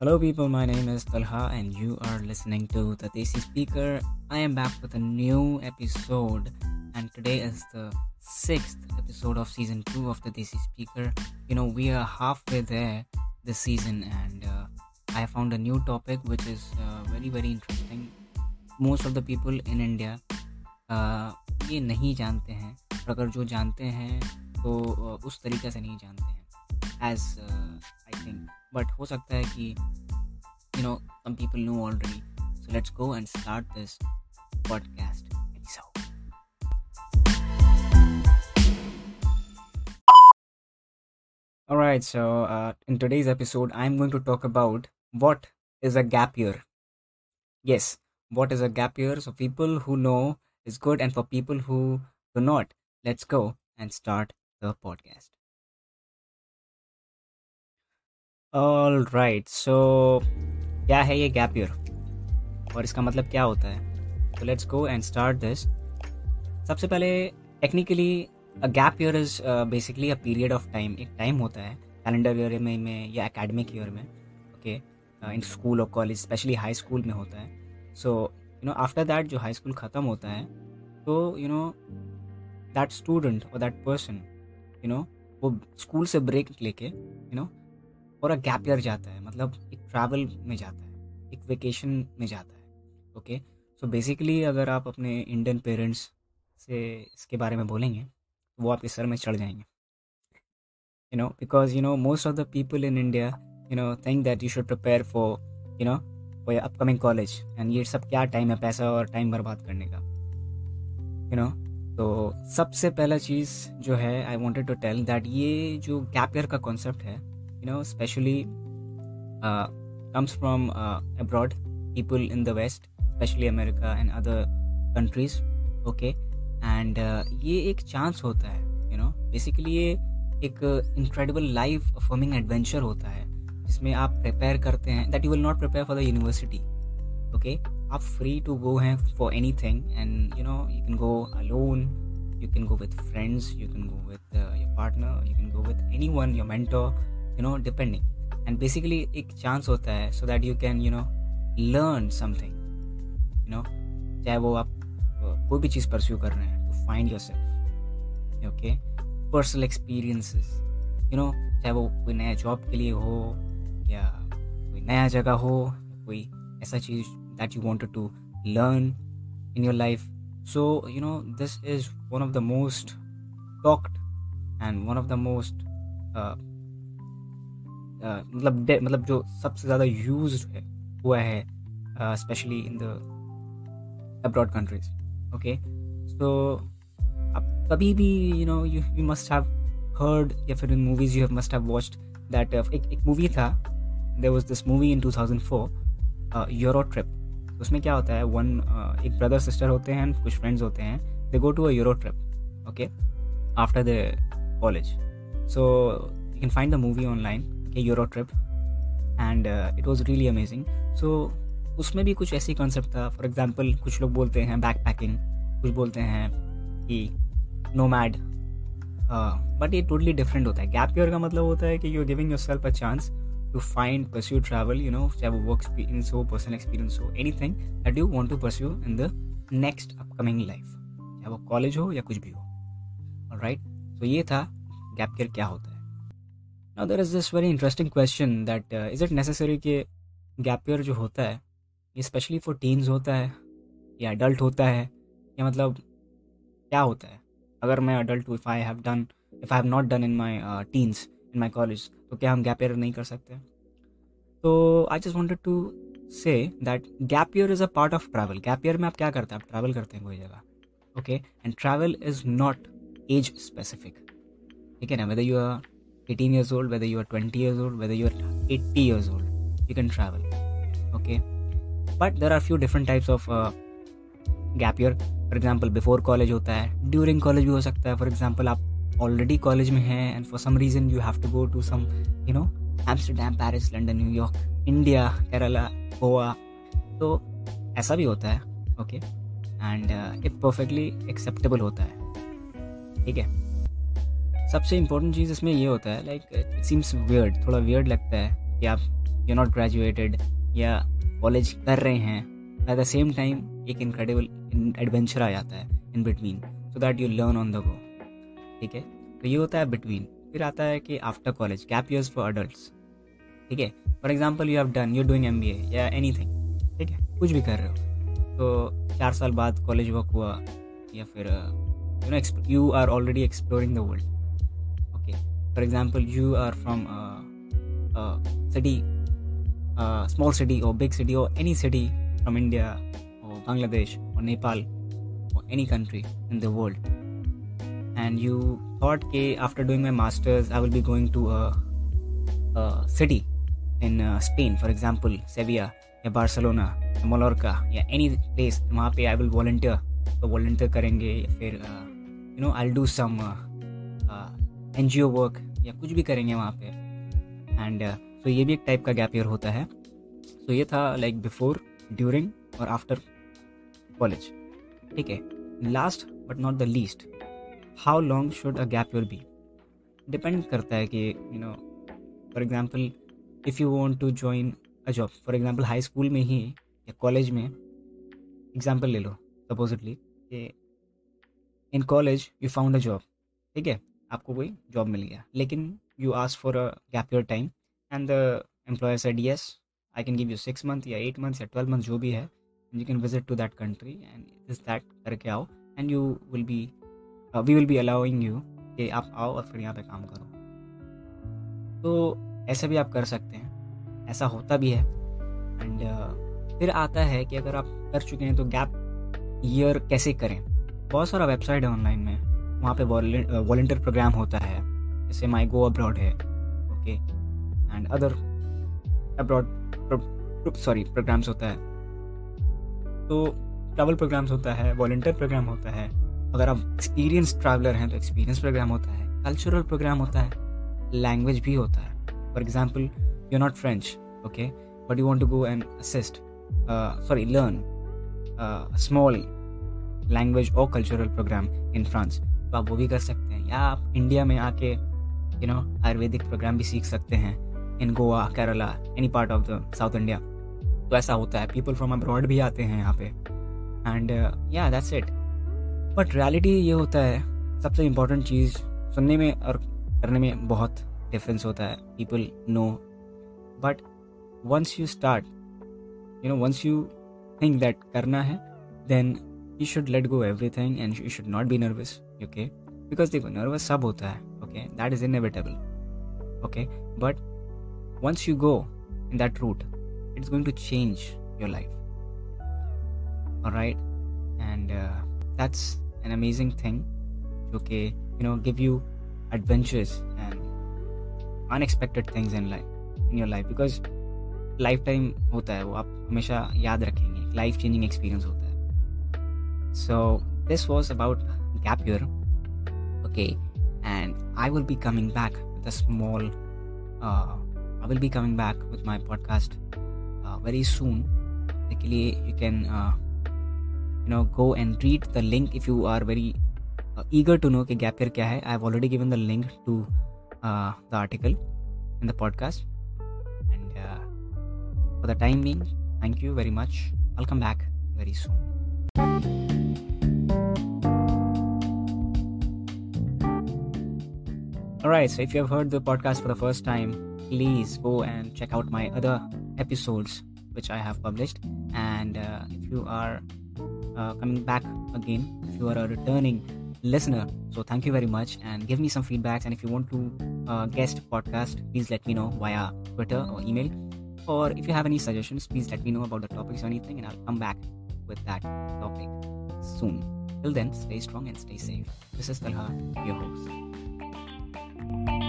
Hello, people. My name is Talha, and you are listening to the Desi Speaker. I am back with a new episode, and today is the sixth episode of season two of the Desi Speaker. You know, we are halfway there this season, and uh, I found a new topic which is uh, very, very interesting. Most of the people in India uh, ये नहीं जानते हैं और अगर जो जानते हैं तो uh, उस तरीके से नहीं जानते हैं एज आई थिंक बट हो सकता है कि you know some people know already. So let's go and start this podcast So, All right, so uh, in today's episode, I'm going to talk about what is a gap year. Yes, what is a gap year? So people who know is good, and for people who do not, let's go and start the podcast. All right, so क्या है ये gap year और इसका मतलब क्या होता है? तो let's go and start this सबसे पहले technically a gap year is basically a period of time एक टाइम होता है कैलेंडर ईयर में, में या एकेडमिक ईयर में ओके इन स्कूल और कॉलेज स्पेशली हाई स्कूल में होता है. So you know after that जो हाई स्कूल ख़त्म होता है तो यू नो दैट स्टूडेंट और दैट पर्सन यू नो वो स्कूल से ब्रेक लेके यू नो और अ गैप ईयर जाता है मतलब एक ट्रैवल में जाता है, एक वेकेशन में जाता है ओके सो बेसिकली अगर आप अपने इंडियन पेरेंट्स से इसके बारे में बोलेंगे तो वो आपके सर में चढ़ जाएँगे। You know because you know most of the people in India you know think that you should prepare for you know for upcoming college and ये सब क्या टाइम है पैसा और टाइम बर्बाद करने का? यू नो तो सबसे पहला चीज़ जो है I wanted to tell that ये जो गैप ईयर का कॉन्सेप्ट है you know especially uh, comes from uh, abroad people in the west especially america and other countries okay and uh, ये एक चांस होता है यू नो बेसिकली ये एक इनक्रेडिबल लाइफ फॉर्मिंग एडवेंचर होता है जिसमें आप प्रिपेयर करते हैं that you will not prepare for the university okay आप फ्री टू गो हैं for anything and you know you can go alone you can go with friends you can go with uh, your partner you can go with anyone your mentor you know depending and basically एक chance होता है so that you can you know learn something you know चाहे वो आप कोई भी चीज़ pursue कर रहे हैं to find yourself okay personal experiences you know चाहे वो कोई नया जॉब के लिए हो, या कोई नया जगह हो, कोई ऐसा चीज़ that you wanted to learn in your life so you know this is one of the most talked and one of the most मतलब मतलब जो सबसे ज़्यादा यूज़ है हुआ है specially in the abroad countries okay so अब कभी भी you know you you must have heard या फिर in movies you have must have watched that एक एक मूवी था there was this movie in 2004 Euro trip उसमें क्या होता है वन uh, एक ब्रदर सिस्टर होते हैं कुछ फ्रेंड्स होते हैं they go to a Euro trip okay after the college so you can find the movie online के Euro trip and it was really amazing so उसमें भी कुछ ऐसी कॉन्सेप्ट था. फॉर एग्ज़ाम्पल कुछ लोग बोलते हैं बैक पैकिंग कुछ बोलते हैं कि नो मैड बट ये टोटली डिफरेंट होता है. गैप ईयर का मतलब होता है कि you are giving yourself a chance to find pursue travel you know चाहे वो वर्क एक्सपीरियंस हो पर्सनल एक्सपीरियंस हो anything that you want to pursue in the next upcoming life चाहे वो कॉलेज हो या कुछ भी हो. Right right? तो ये था गैप ईयर क्या होता है. Now there is this very interesting question that is it necessary कि गैप ईयर जो होता है ये स्पेशली फॉर टीन्स होता है, या अडल्ट होता है, या मतलब क्या होता है? अगर मैं adult if I have done if I have not done in my teens in my college तो क्या हम गैप ईयर नहीं कर सकते? तो I just wanted to say that gap year is a part of travel gap year में आप क्या करते हैं? आप ट्रैवल करते हैं कोई जगह okay and travel is not age specific ठीक है ना? Whether you are 18 years old, whether you are 20 years old, whether you are 80 years old, you can travel. Okay, but there are few different types of uh, gap year. For example, before college होता है, during college भी हो सकता है. For example, आप already college में हैं and for some reason you have to go to some, you know, Amsterdam, Paris, London, New York, India, Kerala, Goa. तो ऐसा भी होता है. And uh, it perfectly acceptable होता है. ठीक है. सबसे इम्पोर्टेंट चीज़ इसमें ये होता है लाइक इट सीम्स वियर्ड थोड़ा वियर्ड लगता है कि आप यू नॉट ग्रेजुएटेड या कॉलेज कर रहे हैं एट द सेम टाइम एक इनक्रेडिबल एडवेंचर आ जाता है in between so that you learn on the go ठीक है? तो ये होता है बिटवीन फिर आता है कि after college gap years for adult ठीक है? For example you have done you doing M B A या एनी थिंग ठीक है? कुछ भी कर रहे हो तो चार साल बाद कॉलेज वर्क हुआ या फिर you know you are already exploring the world okay for example you are from city small city और बिग सिटी और एनी सिटी फ्रॉम इंडिया और बांग्लादेश और Nepal or any country in the world and you thought okay after doing my masters i will be going to a, a city in uh, spain for example sevilla या Barcelona या मोलोरका या any place वहाँ पे I will volunteer तो volunteer करेंगे या फिर you know I do some and work या कुछ भी करेंगे वहाँ पे। एंड सो ये भी एक टाइप का गैप ईयर होता है। सो so, ये था लाइक बिफोर ड्यूरिंग और आफ्टर कॉलेज ठीक है? Last but not the least how long should a gap year be depend करता है कि you know for example if you want to join a job for example high school में ही या college में example ले लो supposedly in college you found a job ठीक है? आपको कोई जॉब मिल गया। लेकिन you ask for a gap year time and the employer said yes I can give you six month या एट मंथ या ट्वेल्व मंथ जो भी है you can visit to that country and this that करके आओ। And you will uh, we will be allowing you कि आप आओ और फिर यहाँ पे काम करो। तो ऐसा भी आप कर सकते हैं। ऐसा होता भी है। एंड uh, फिर आता है कि अगर आप कर चुके हैं तो गैप ईयर कैसे करें? बहुत सारा वेबसाइट है ऑनलाइन में। वहाँ पे वॉल्टियर प्रोग्राम होता है, जैसे माई गो अब्रॉड है okay and other abroad sorry programmes होता है। तो ट्रैवल प्रोग्राम्स होता है वॉल्टियर प्रोग्राम होता है। अगर आप एक्सपीरियंस ट्रैवलर हैं तो एक्सपीरियंस प्रोग्राम होता है। कल्चरल प्रोग्राम होता है लैंग्वेज भी होता है। For example you not French okay but you want to go and assist sorry learn small language और कल्चरल प्रोग्राम इन फ्रांस तो आप वो भी कर सकते हैं। या आप इंडिया में आके यू नो आयुर्वेदिक प्रोग्राम भी सीख सकते हैं in Goa Kerala any part of the South India तो ऐसा होता है। पीपल फ्रॉम अब्रॉड भी आते हैं यहाँ पे। एंड या दैट्स इट बट रियलिटी ये होता है, सबसे इम्पोर्टेंट चीज़ सुनने में और करने में बहुत डिफरेंस होता है। People know but once you start you know once you think that करना है then you should let go everything and you should not be nervous okay because देखो नर्वस सब होता है okay that is inevitable okay but once you go in that route it is going to change your life और right and that's an amazing thing जो कि you know give you adventures and unexpected things in life in your life because lifetime होता है, वो आप हमेशा याद रखेंगे। लाइफ चेंजिंग एक्सपीरियंस होता है। So this was about gap year okay and i will be coming back with a small uh, i will be coming back with my podcast uh, very soon. Basically you can uh, you know go and read the link if you are very uh, eager to know gap year kya hai i have already given the link to uh, the article in the podcast. And uh, for the time being thank you very much. I'll come back very soon. Alright, so if you have heard the podcast for the first time, please go and check out my other episodes which I have published. And uh, if you are uh, coming back again, if you are a returning listener, so thank you very much and give me some feedbacks. And if you want to uh, guest podcast, please let me know via Twitter or email. Or if you have any suggestions, please let me know about the topics or anything, and I'll come back with that topic soon. Till then, stay strong and stay safe. This is Talha, your host. Thank you.